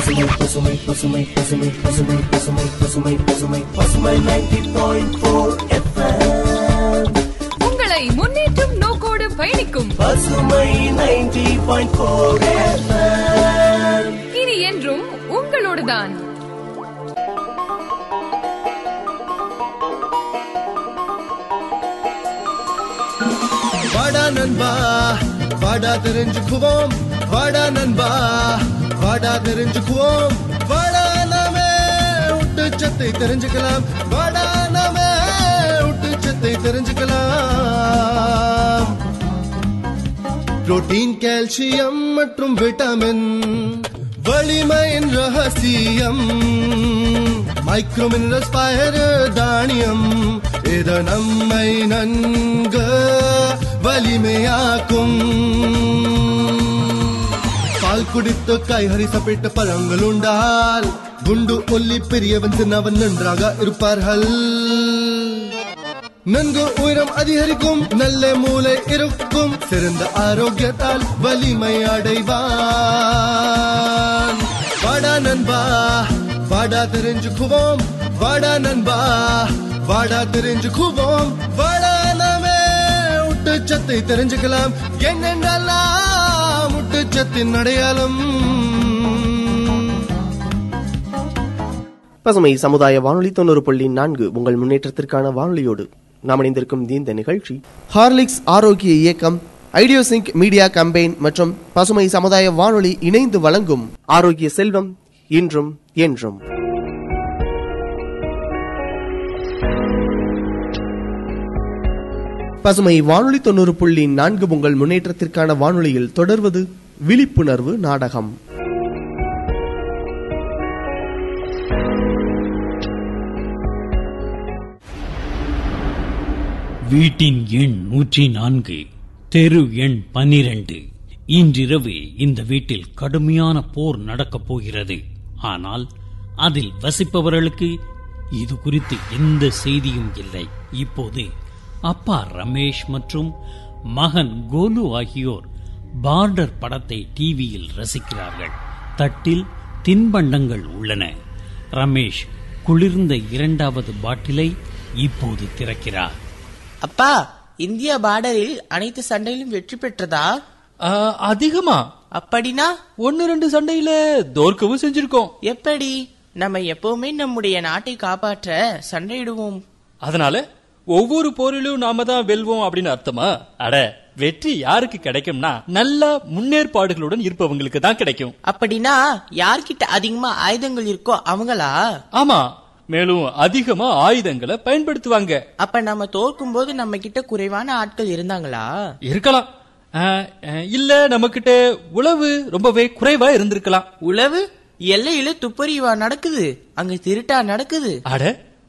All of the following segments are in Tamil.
பசுமை பசுமை பசுமை பசுமை பசுமை பசுமை பசுமை பசுமை பசுமை நைன்டி பாயிண்ட் போர் உங்களை முன்னேற்றும் நோக்கோடு பயணிக்கும். பசுமை நைன்டி பாயிண்ட் போர் இனி என்றும் உங்களோடுதான். வாடா நண்பா வாடா தெரிஞ்சுக்குவோம். வாடா நண்பா வாடா தெரிஞ்சுக்குவோம். வாடா நாமே ஊட்டச்சத்தை தெரிஞ்சுக்கலாம். வாடா நாமே ஊட்டச்சத்தை தெரிஞ்சுக்கலாம். புரோட்டீன் கால்சியம் மற்றும் விட்டமின் வலிமையின் ரகசியம் மைக்ரோ மினரல்ஸ் பயறு தானியம் இது நம்மை நன்கு வலிமையாக்கும். பால் குடித்து கைஹரி சாப்பிட்ட பழங்கள் உண்டால் குண்டு ஒல்லி பெரியவன் சின்னவன் நன்றாக இருப்பார்கள். நன்கு உயரம் அதிகரிக்கும் நல்ல மூளை இருக்கும் சிறந்த ஆரோக்கியத்தால் வலிமை அடைவான். வாடா நண்பா வாடா தெரிஞ்சுக்குவோம் வாடா நண்பா வாடா தெரிஞ்சுக்குவோம் வாடா நாமே ஊட்டச்சத்தை தெரிஞ்சுக்கலாம். என்னென்னலாம் ஊட்டச்சத்தின் அடையாளம். பசுமை சமுதாய வானொலி தொண்ணூறு புள்ளி நான்கு உங்கள் முன்னேற்றத்திற்கான வானொலியோடு நாம் இணைந்திருக்கும் இந்த நிகழ்ச்சி. ஹார்லிக்ஸ் ஆரோக்கிய இயக்கம் ஐடியோசிங்க் மீடியா கம்பெயின் மற்றும் பசுமை சமுதாய வானொலி இணைந்து வழங்கும். ஆரோக்கிய செல்வம் இன்றும் என்றும். பசுமை வானொலி தொண்ணூறு புள்ளி நான்கு உங்கள் முன்னேற்றத்திற்கான வானொலியில் தொடர்வது விழிப்புணர்வு நாடகம். வீட்டின் எண் நூற்றி நான்கு தெரு எண் பனிரெண்டு. இன்றிரவு இந்த வீட்டில் கடுமையான போர் நடக்கப் போகிறது. ஆனால் அதில் வசிப்பவர்களுக்கு இது குறித்து எந்த செய்தியும் இல்லை. இப்போது அப்பா ரமேஷ் மற்றும் மகன் கோலு ஆகியோர் பார்டர் படத்தை டிவியில் ரசிக்கிறார்கள். தட்டில் தின்பண்டங்கள் உள்ளன. ரமேஷ் குளிர்ந்த இரண்டாவது பாட்டிலை இப்போது திறக்கிறார். அப்பா இந்தியா பார்டரில் அனைத்து சண்டையிலும் வெற்றி பெற்றதா? அதிகமா. அப்படின்னா? ஒன்னு ரெண்டு சண்டையில தோற்கவும் செஞ்சிருக்கோம். எப்படி? நம்ம எப்பவுமே நம்முடைய நாட்டை காப்பாற்ற சண்டையிடுவோம். அதனால ஒவ்வொரு போரிலும் நாம தான் வெல்வோம் அப்படின்னு அர்த்தமா? அட வெற்றி யாருக்கு கிடைக்கும்னா நல்ல முன்னேற்பாடுகளுடன் இருப்பவங்களுக்கு தான் கிடைக்கும். அப்படின்னா யார்கிட்ட அதிகமா ஆயுதங்கள் இருக்கோ அவங்களா? ஆமா மேலும் அதிகமா ஆயுதங்களை பயன்படுத்துவாங்க. அப்ப நம்ம தோற்கும் போது நம்ம கிட்ட குறைவான ஆட்கள் இருந்தாங்களா? இருக்கலாம். இல்ல நம்ம கிட்ட உளவு ரொம்பவே குறைவா இருந்திருக்கலாம். உளவு எல்லையில துப்பறிவா நடக்குது. அங்க திருட்டா நடக்குது. அட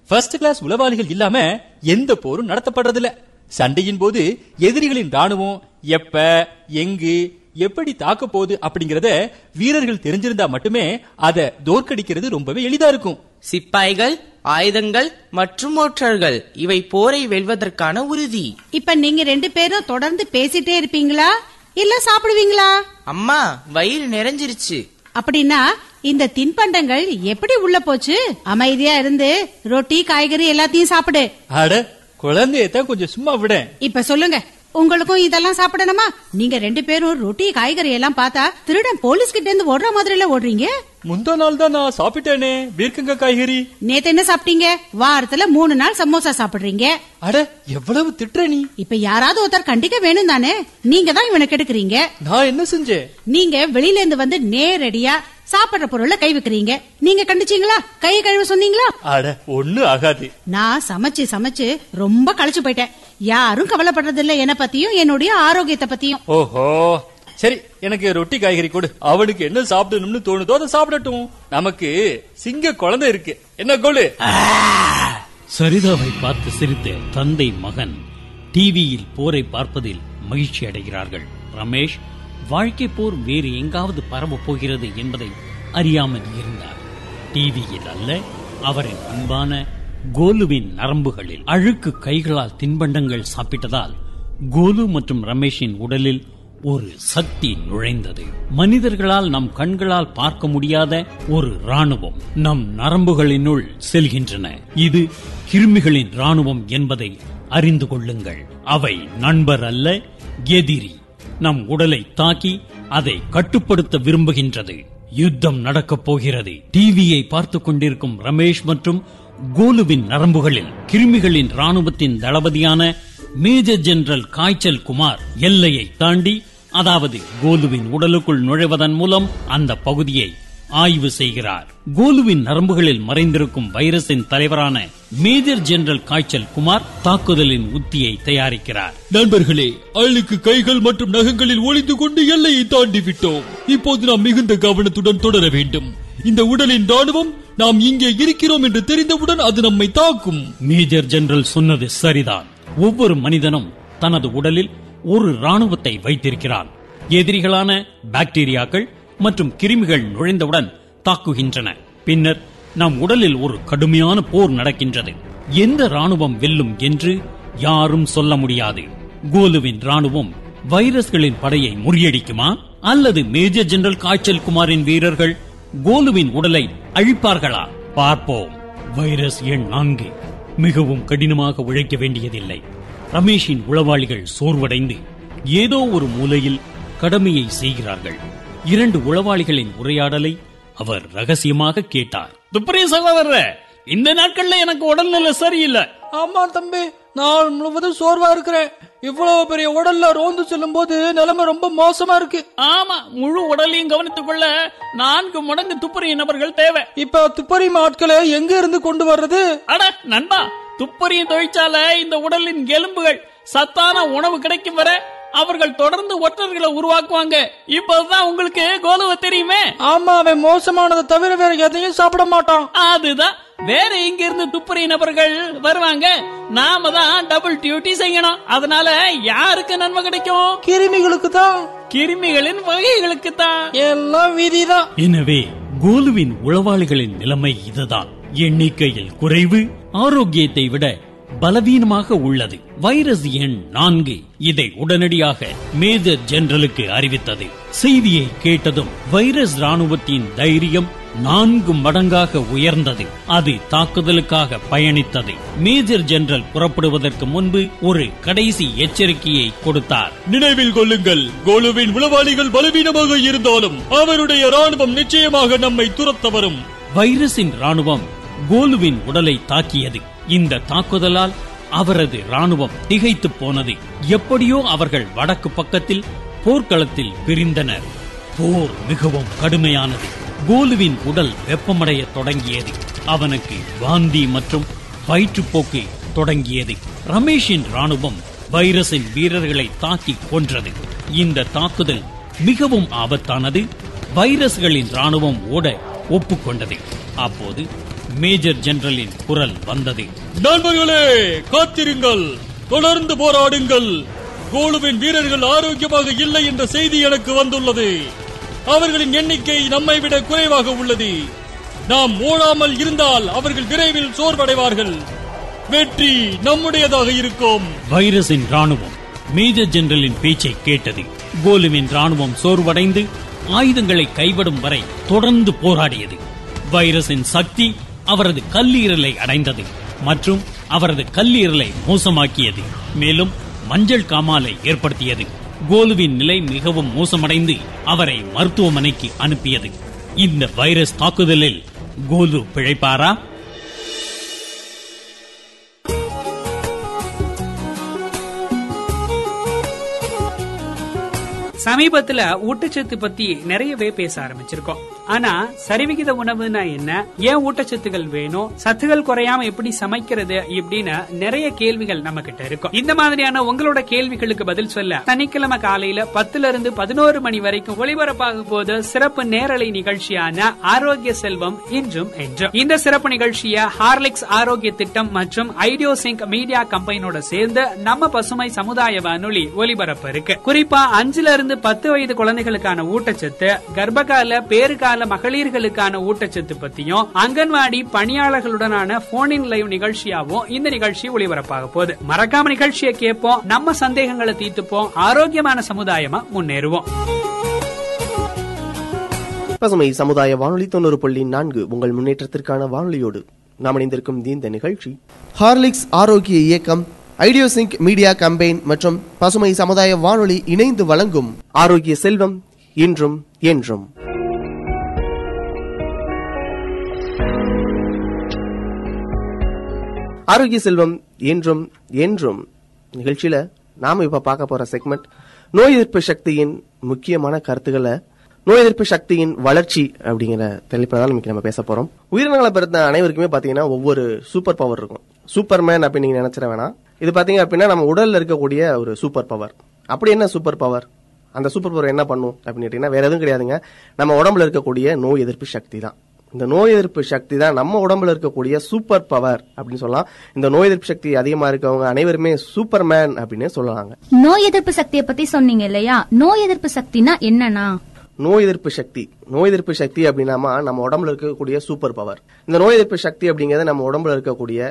ஃபர்ஸ்ட் கிளாஸ் உளவாளிகள் இல்லாம எந்த போரும் நடத்தப்படுறதில்ல. சண்டையின் போது எதிரிகளின் ராணுவம் எப்ப எங்கு எப்படி தாக்க போகுது அப்படிங்கறத வீரர்கள் தெரிஞ்சிருந்தா மட்டுமே அதை தோற்கடிக்கிறது ரொம்பவே எளிதா இருக்கும். சிப்பாய்கள் ஆயுதங்கள் மற்றும் மோற்றர்கள் இவை போரை வெல்வதற்கான உறுதி. இப்ப நீங்க ரெண்டு பேரும் தொடர்ந்து பேசிட்டே இருப்பீங்களா? இல்ல சாப்பிடுவீங்களா? அம்மா வயிறு நிறைஞ்சிருச்சு. அப்படின்னா இந்த தின்பண்டங்கள் எப்படி உள்ள போச்சு? அமைதியா இருந்து ரொட்டி காய்கறி எல்லாத்தையும் சாப்பிடு. அட குழந்தையத்தான் கொஞ்சம் சும்மா விட. இப்ப சொல்லுங்க. உங்களுக்கும் இதெல்லாம் சாப்பிடணுமா? நீங்க ரெண்டு பேரும் ரொட்டி காய்கறி எல்லாம் பார்த்தா திருடன் போலீஸ் கிட்ட இருந்து ஓடுற மாதிரி எல்லாம் ஓடுறீங்க? முந்தா நாள் தான் நான் சாப்பிட்டேனே. பீர்க்கங்க காய்கறி. நேத்து என்ன சாப்பிட்டீங்க? வாரத்துல மூணு நாள் சமோசா சாப்பிடுறீங்க. அட எவ்வளவு திட்டுற நீ? இப்ப யாராவது ஒருத்தர் கண்டிக்க வேணும் தானே நீங்க தான் இவனை கெடுக்குறீங்க. நான் என்ன செஞ்சேன்? நீங்க வெளியில இருந்து வந்து நேரடியா சாப்பிடுற பொருள்ல கை வைக்கிறீங்க. நீங்க கண்டிச்சீங்களா? கை கழுவ சொன்னீங்களா? அட ஒண்ணு ஆகாது. நான் சமைச்சு சமைச்சு ரொம்ப களைச்சு போயிட்டேன். யாரும் கவலைப்படுறது இல்ல என்ன பத்தியும் என்னுடைய ஆரோக்கியத்தை பத்தியும். ஓஹோ. சரி எனக்கு ரொட்டி காய்கறி கொடு. அவனுக்கு என்ன சாப்பிடணும்னு தோணுதோ அதை சாப்பிடட்டும். நமக்கு சிங்க குழந்தை இருக்கு. என்ன கோலு சரிதாவை பார்த்து சிரித்த தந்தை மகன் டிவியில் போரை பார்ப்பதில் மகிழ்ச்சி அடைகிறார்கள். ரமேஷ் வாழ்க்கை போர் வேறு எங்காவது பரவப் போகிறது என்பதை அறியாமல் இருந்தார். டிவியில் அல்ல அவரின் அன்பான கோலுவின் நரம்புகளில் அழுக்கு கைகளால் தின்பண்டங்கள் சாப்பிட்டதால் கோலு மற்றும் ரமேஷின் உடலில் ஒரு சக்தி நுழைந்தது. மனிதர்களால் நம் கண்களால் பார்க்க முடியாத ஒரு ராணுவம் நம் நரம்புகளினுள் செல்கின்றன. இது கிருமிகளின் ராணுவம் என்பதை அறிந்து கொள்ளுங்கள். அவை நண்பர் அல்ல எதிரி. நம் உடலை தாக்கி அதை கட்டுப்படுத்த விரும்புகின்றது. யுத்தம் நடக்கப் போகிறது. டிவியை பார்த்துக் கொண்டிருக்கும் ரமேஷ் மற்றும் கோலுவின் நரம்புகளில் கிருமிகளின் ராணுவத்தின் தளபதியான மேஜர் ஜெனரல் காய்ச்சல் குமார் எல்லையை தாண்டி அதாவது கோலுவின் உடலுக்குள் நுழைவதன் மூலம் அந்த பகுதியை ஆய்வு செய்கிறார். கோலுவின் நரம்புகளில் மறைந்திருக்கும் வைரஸின் தலைவரான மேஜர் ஜெனரல் காய்ச்சல் குமார் தாக்குதலின் உத்தியை தயாரிக்கிறார். நண்பர்களே அழுக்கு கைகள் மற்றும் நகங்களில் ஒளிந்து கொண்டு எல்லையை தாண்டி விட்டோம் இப்போது நாம் மிகுந்த கவனத்துடன் தொடர வேண்டும். இந்த உடலின் ராணுவம் நாம் இங்கே இருக்கிறோம் என்று தெரிந்தவுடன் அது நம்மை தாக்கும். மேஜர் ஜெனரல் சொன்னது சரிதான். ஒவ்வொரு மனிதனும் தனது உடலில் ஒரு ராணுவத்தை வைத்திருக்கிறான். எதிரிகளான பாக்டீரியாக்கள் மற்றும் கிருமிகள் நுழைந்தவுடன் தாக்குகின்றன. பின்னர் நம் உடலில் ஒரு கடுமையான போர் நடக்கின்றது. எந்த ராணுவம் வெல்லும் என்று யாரும் சொல்ல முடியாது. கோலுவின் ராணுவம் வைரஸ்களின் படையை முறியடிக்குமா? அல்லது மேஜர் ஜெனரல் காய்ச்சல் குமாரின் வீரர்கள் கோலுவின் உடலை அழிப்பார்களா? பார்ப்போம். வைரஸ் எண் நான்கு. மிகவும் கடினமாக உழைக்க வேண்டியதில்லை. ரமேஷின் உளவாளிகள் சோர்வடைந்து ஏதோ ஒரு மூலையில் கடமையை செய்கிறார்கள். இரண்டு உளவாளிகளின் உரையாடலை அவர் ரகசியமாக கேட்டார். துப்பரே சகோதர இந்த நாட்கள்ல எனக்கு உடல்நிலை சரியில்லை. ஆமா தம்பி நாள் முழுவதும் சோர்வா இருக்கிறேன். இவ்வளவு பெரிய உடல்ல ரோந்து செல்லும் போது நிலைமை ரொம்ப மோசமா இருக்கு. ஆமா முழு உடலையும் கவனித்துக் கொள்ள நான்கு மடங்கு துப்பறிய நபர்கள் தேவை. இப்ப துப்பறி ஆட்களை எங்க இருந்து கொண்டு வர்றது? அட நண்பா துப்பறிய தொழிற்சாலை இந்த உடலின் எலும்புகள் சத்தான உணவு கிடைக்கும் வரை அவர்கள் தொடர்ந்து ஒற்றர்களை உருவாக்குவாங்க. இப்பதான் உங்களுக்கு கோலுவ தெரியுமே? ஆமா அவன் மோசமானதை தவிர வேற எதையும் சாப்பிட மாட்டான். அதுதான் வேற எங்க இருந்து துப்புரிய நபர்கள் வருவாங்க. நாம தான் டபுள் டியூட்டி செய்யணும். அதனால யாருக்கு நன்மை கிடைக்கும்? கிருமிகளுக்கு தான் கிருமிகளின் வகைகளுக்கு தான் எல்லாம் விதிதான். எனவே கோலுவின் உளவாளிகளின் நிலைமை இதுதான். எண்ணிக்கையில் குறைவு ஆரோக்கியத்தை விட பலவீனமாக உள்ளது. வைரஸ் எண் நான்கு. இதை உடனடியாக மேஜர் ஜெனரலுக்கு அறிவித்தது. செய்தியை கேட்டதும் வைரஸ் ராணுவத்தின் தைரியம் நான்கு மடங்காக உயர்ந்தது. அது தாக்குதலுக்காக பயணித்தது. மேஜர் ஜெனரல் புறப்படுவதற்கு முன்பு ஒரு கடைசி எச்சரிக்கையை கொடுத்தார். நினைவில் கொள்ளுங்கள் கோலுவின் உளவாளிகள் பலவீனமாக இருந்தாலும் அவருடைய ராணுவம் நிச்சயமாக நம்மை துரத்த வரும். வைரஸின் ராணுவம் கோலுவின் உடலை தாக்கியது. இந்த தாக்குதலால் அவரது ராணுவம் திகைத்து போனது. எப்படியோ அவர்கள் வடக்கு பக்கத்தில் போர்க்களத்தில் பிரிந்தனர். போர் மிகவும் கடுமையானது. கோலுவின் உடல் வெப்பமடைய தொடங்கியது. அவனுக்கு வாந்தி மற்றும் வயிற்றுப்போக்கு தொடங்கியது. ரமேஷின் ராணுவம் வைரஸின் வீரர்களை தாக்கி கொன்றது. இந்த தாக்குதல் மிகவும் ஆபத்தானது. வைரஸ்களின் ராணுவம் ஓட ஒப்புக்கொண்டது அப்போது மேஜர் ஜெனரலின் குரல் வந்தது. நண்பர்களே காத்திருங்கள். தொடர்ந்து போராடுங்கள். கோலுவின் வீரர்கள் ஆரோக்கியமாக இல்லை என்ற செய்தி எனக்கு வந்துள்ளது. அவர்களின் எண்ணிக்கை நம்மை விட குறைவாக உள்ளது. நாம் ஓடாமல் இருந்தால் அவர்கள் விரைவில் சோர்வடைவார்கள். வெற்றி நம்முடையதாக இருக்கும். வைரஸின் ராணுவம் மேஜர் ஜெனரலின் பேச்சை கேட்டது. கோலுவின் ராணுவம் சோர்வடைந்து ஆயுதங்களை கைவிடும் வரை தொடர்ந்து போராடியது. வைரஸின் சக்தி அவரது கல்லீரலை அடைந்தது மற்றும் அவரது கல்லீரலை மோசமாக்கியது. மேலும் மஞ்சள் காமாலை ஏற்படுத்தியது. கோலுவின் நிலை மிகவும் மோசமடைந்து அவரை மருத்துவமனைக்கு அனுப்பியது. இந்த வைரஸ் தாக்குதலில் கோலு பிழைப்பாரா? சமீபத்துல ஊட்டச்சத்து பத்தி நிறையவே பேச ஆரம்பிச்சிருக்கோம். ஆனா சரிவிகித உணவுனா என்ன? ஏன் ஊட்டச்சத்துகள் வேணும்? சத்துகள் குறையாம எப்படி சமைக்கிறது இப்படின்னு நிறைய கேள்விகள் நம்ம கிட்ட இருக்கும். இந்த மாதிரியான உங்களோட கேள்விகளுக்கு பதில் சொல்ல சனிக்கிழமை காலையில பத்துல இருந்து பதினோரு மணி வரைக்கும் ஒளிபரப்பாக போது சிறப்பு நேரலை நிகழ்ச்சியான ஆரோக்கிய செல்வம் இன்றும் என்றும். இந்த சிறப்பு நிகழ்ச்சிய ஹார்லிக்ஸ் ஆரோக்கிய திட்டம் மற்றும் ஐடியோ சிங்க் மீடியா கம்பெனியோட சேர்ந்து நம்ம பசுமை சமுதாய வானொலி ஒலிபரப்பு இருக்கு. குறிப்பா அஞ்சுல இருந்து இருந்து பத்து வயது குழந்தைகளுக்கான ஊட்டச்சத்து கர்ப்பகால பேறுகால மகளிர்களுக்கான ஊட்டச்சத்து பத்தியும் அங்கன்வாடி பணியாளர்களுடனான போனின் லைவ் நிகழ்ச்சியாவும் இந்த நிகழ்ச்சி ஒளிபரப்பாக போகுது. மறக்காம நிகழ்ச்சியை கேட்போம் நம்ம சந்தேகங்களை தீர்த்துப்போம் ஆரோக்கியமான சமுதாயமா முன்னேறுவோம். பசுமை சமுதாய வானொலி தொண்ணூறு புள்ளி நான்கு உங்கள் முன்னேற்றத்திற்கான வானொலியோடு நாம் இணைந்திருக்கும் இந்த நிகழ்ச்சி. ஹார்லிக்ஸ் ஆரோக்கிய இயக்கம் ஐடியோசிங்க் மீடியா கம்பெயின் மற்றும் பசுமை சமுதாய வானொலி இணைந்து வழங்கும் ஆரோக்கிய செல்வம் இன்றும் என்றும். ஆரோக்கிய செல்வம் என்றும் என்றும். நிகழ்ச்சியில நாம இப்ப பார்க்க போற செக்மெண்ட் நோய் எதிர்ப்பு சக்தியின் முக்கியமான கருத்துக்களை நோய் எதிர்ப்பு சக்தியின் வளர்ச்சி அப்படிங்கிற தலைப்பில் தான் நம்ம பேச போறோம். உயிரினங்களை பிறந்த அனைவருக்குமே பாத்தீங்கன்னா ஒவ்வொரு சூப்பர் பவர் இருக்கும். சூப்பர்மேன் அப்படின்னு நீங்க நினைச்சிட வேணாம். இது பாத்தீங்க அப்படின்னா நம்ம உடல்ல இருக்கக்கூடிய ஒரு சூப்பர் பவர் அப்படி என்ன சூப்பர் பவர் அந்த சூப்பர் பவர் என்ன பண்ணும் அப்படின்னு கேட்டீங்கன்னா வேற எதுவும் கிடையாதுங்க. நம்ம உடம்புல இருக்கக்கூடிய நோய் எதிர்ப்பு சக்தி தான். இந்த நோய் எதிர்ப்பு சக்தி தான் நம்ம உடம்புல இருக்கக்கூடிய சூப்பர் பவர் அப்படின்னு சொல்லலாம். இந்த நோய் எதிர்ப்பு சக்தி அதிகமா இருக்கவங்க அனைவருமே சூப்பர்மேன் அப்படின்னு சொல்லலாங்க. நோய் எதிர்ப்பு சக்தியை பத்தி சொன்னீங்க இல்லையா? நோய் எதிர்ப்பு சக்தினா என்னன்னா? நோய் எதிர்ப்பு சக்தி. நோய் எதிர்ப்பு சக்தி அப்படின்னாமா நம்ம உடம்புல இருக்கக்கூடிய சூப்பர் பவர் இந்த நோய் எதிர்ப்பு சக்தி அப்படிங்கிறது நம்ம உடம்புல இருக்கக்கூடிய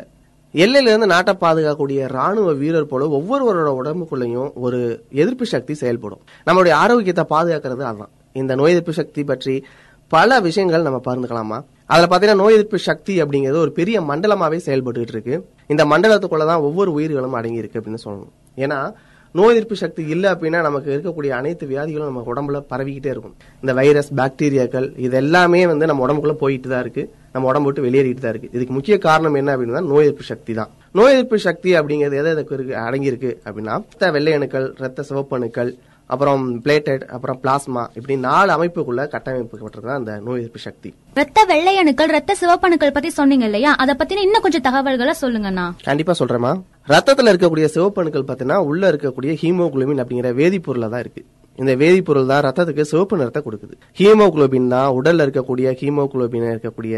எல்லையிலிருந்து நாட்டை பாதுகாக்கக்கூடிய ராணுவ வீரர் போல ஒவ்வொருவரோட உடம்புக்குள்ளேயும் ஒரு எதிர்ப்பு சக்தி செயல்படும். நம்மளுடைய ஆரோக்கியத்தை பாதுகாக்கிறது அதுதான். இந்த நோய் எதிர்ப்பு சக்தி பற்றி பல விஷயங்கள் நம்ம பகிர்ந்துக்கலாமா? அதுல பாத்தீங்கன்னா நோய் எதிர்ப்பு சக்தி அப்படிங்கிறது ஒரு பெரிய மண்டலமாவே செயல்பட்டு இருக்கு. இந்த மண்டலத்துக்குள்ளதான் ஒவ்வொரு உயிர்களும் அடங்கி இருக்கு அப்படின்னு சொல்லணும். ஏன்னா நோய் எதிர்ப்பு சக்தி இல்ல அப்படின்னா நமக்கு இருக்கக்கூடிய அனைத்து வியாதிகளும் நம்ம உடம்புல பரவிக்கிட்டே இருக்கும். இந்த வைரஸ் பாக்டீரியாக்கள் இது எல்லாமே வந்து நம்ம உடம்புக்குள்ள போயிட்டு தான் இருக்கு. நம்ம உடம்பு விட்டு வெளியேறிட்டு தான் இருக்கு. இதுக்கு முக்கிய காரணம் என்ன அப்படின்னா நோய் எதிர்ப்பு சக்தி தான். நோய் எதிர்ப்பு சக்தி அப்படிங்கிறது எதை எதுக்கு இருக்கு அடங்கி இருக்கு அப்படின்னா ரத்த வெள்ளை அணுக்கள் ரத்த சிவப்பு அணுக்கள் அப்புறம் பிளேட்டட் அப்புறம் பிளாஸ்மா இப்படி நாலு அமைப்புக்குள்ள கட்டமைப்புப்பட்டிருக்கு அந்த நோய் எதிர்ப்பு சக்தி. ரத்த வெள்ளை அணுக்கள் ரத்த சிவப்பணுக்கள் பத்தி சொன்னீங்க இல்லையா? அத பத்தின இன்னும் கொஞ்சம் தகவல்களை சொல்லுங்கண்ணா. கண்டிப்பா சொல்றேமா ரத்தத்தில் இருக்கக்கூடிய சிவப்பணுக்கள் பார்த்தீங்கன்னா உள்ள இருக்கக்கூடிய ஹீமோகுளோபின் அப்படிங்கிற வேதிப்பொருளாக தான் இருக்கு. இந்த வேதிப்பொருள் தான் ரத்தத்துக்கு சிவப்பு நிறத்தை கொடுக்குது. ஹீமோகுளோபின் தான் உடல்ல இருக்கக்கூடிய ஹீமோகுளோபின் இருக்கக்கூடிய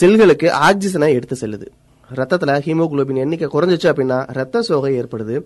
செல்களுக்கு ஆக்சிஜனை எடுத்து செல்லுது. ரத்தத்துல ஹீமோகுளோபின் எண்ணிக்கை குறைஞ்சிச்சு அப்படின்னா ரத்த சோகை ஏற்படுது.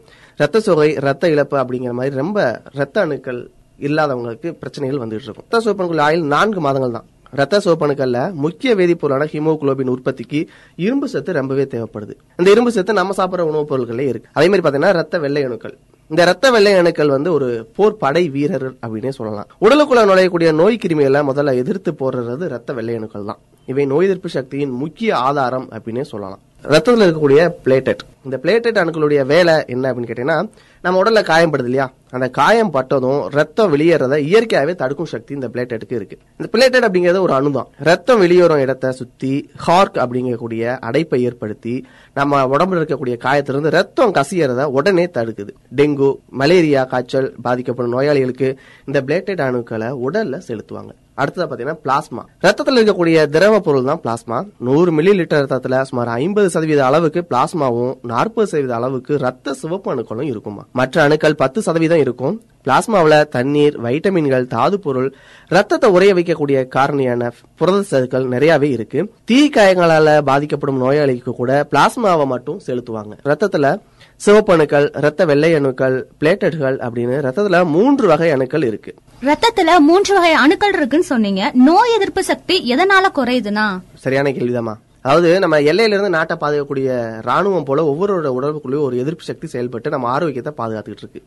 ரத்த சோகை ரத்த இழப்பு அப்படிங்கிற மாதிரி ரொம்ப ரத்த அணுக்கள் இல்லாதவங்களுக்கு பிரச்சனைகள் வந்துட்டு இருக்கும். ரத்த சிவப்பணுக்கள் ஆயில் நான்கு மாதங்கள் தான். ரத்த சிவப்பணுக்கள்ல முக்கிய வேதிப்பொருளான ஹீமோகுளோபின் உற்பத்திக்கு இரும்பு சத்து ரொம்பவே தேவைப்படுது. இந்த இரும்பு சத்து நம்ம சாப்பிட்ற உணவுப் பொருட்களே இருக்கு. அதே மாதிரி பாத்தீங்கன்னா ரத்த வெள்ளை அணுக்கள். இந்த ரத்த வெள்ளை அணுக்கள் வந்து ஒரு போர் படை வீரர் அப்படின்னே சொல்லலாம். உடலுக்குள்ள நுழையக்கூடிய நோய் கிருமிகளை முதல்ல எதிர்த்து போடுறது ரத்த வெள்ளை அணுக்கள் தான் இவை நோய் எதிர்ப்பு சக்தியின் முக்கிய ஆதாரம் அப்படின்னே சொல்லலாம். ரத்தத்தில் இருக்கக்கூடிய பிளேட்டட் இந்த பிளேட்டட் அணுக்களுடைய வேலை என்ன அப்படின்னு கேட்டீங்கன்னா நம்ம உடல்ல காயம்படுது இல்லையா? அந்த காயம் பட்டதும் ரத்தம் வெளியேறத இயற்கையாகவே தடுக்கும் சக்தி இந்த பிளேட்டடுக்கு இருக்கு. இந்த பிளேட்டட் அப்படிங்கிறது ஒரு அணுதான். ரத்தம் வெளியேறும் இடத்தை சுத்தி ஹார்க் அப்படிங்கக்கூடிய அடைப்பை ஏற்படுத்தி நம்ம உடம்புல இருக்கக்கூடிய காயத்திலிருந்து ரத்தம் கசியறத உடனே தடுக்குது. டெங்கு மலேரியா காய்ச்சல் பாதிக்கப்படும் நோயாளிகளுக்கு இந்த பிளேட்டட் அணுக்களை உடல்ல செலுத்துவாங்க. அடுத்தது பாத்தீங்கன்னா பிளாஸ்மா ரத்தத்தில் இருக்கக்கூடிய திரவ பொருள் தான் பிளாஸ்மா நூறு மில்லி லிட்டர் ரத்தத்துல சுமார் ஐம்பது சதவீத அளவுக்கு பிளாஸ்மாவும் நாற்பது சதவீத அளவுக்கு ரத்த சிவப்பு அணுக்களும் இருக்குமா? மற்ற அணுக்கள் பத்து சதவீதம் இருக்கும். பிளாஸ்மாவில் தண்ணீர் வைட்டமின்கள் தாது பொருள் ரத்தத்தை உறைய வைக்கக்கூடிய காரணியான புரத சத்துக்கள் நிறையவே இருக்கு. தீ காயங்களால பாதிக்கப்படும் நோயாளிக்கு கூட பிளாஸ்மாவை மட்டும் செலுத்துவாங்க. ரத்தத்துல சிவப்பு அணுக்கள் ரத்த வெள்ளை அணுக்கள் பிளேட்டட்கள் அப்படின்னு ரத்தத்துல மூன்று வகை அணுக்கள் இருக்கு. ரத்தத்துல மூன்று வகை அணுக்கள் இருக்குன்னு சொன்னீங்க. நோய் எதிர்ப்பு சக்தி எதனால குறையுதுன்னா? சரியான கேள்விதாம்மா. அதாவது நம்ம எல்லையிலிருந்து நாட்டை பாதுகாக்கக்கூடிய ராணுவம் போல ஒவ்வொருவரோட உடம்புக்குள்ளேயும் ஒரு எதிர்ப்பு சக்தி செயல்பட்டு நம்ம ஆரோக்கியத்தை பாதுகாத்துக்கிட்டு இருக்கு.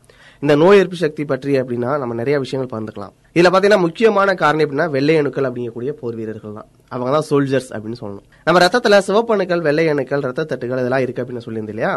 இந்த நோய் எதிர்ப்பு சக்தி பற்றி அப்படின்னா நம்ம நிறைய விஷயங்கள் பகிர்ந்துக்கலாம். இதுல பாத்தீங்கன்னா முக்கியமான காரணம் எப்படின்னா வெள்ளை அணுக்கள் அப்படிங்கக்கூடிய போர் வீரர்கள் தான். அவங்க தான் சோல்ஜர்ஸ் அப்படின்னு சொல்லணும். நம்ம ரத்தத்துல சிவப்பு அணுக்கள் வெள்ளை அணுக்கள் ரத்த தட்டுகள் இதெல்லாம் இருக்கு அப்படின்னு சொல்லியிருந்தோம் இல்லையா?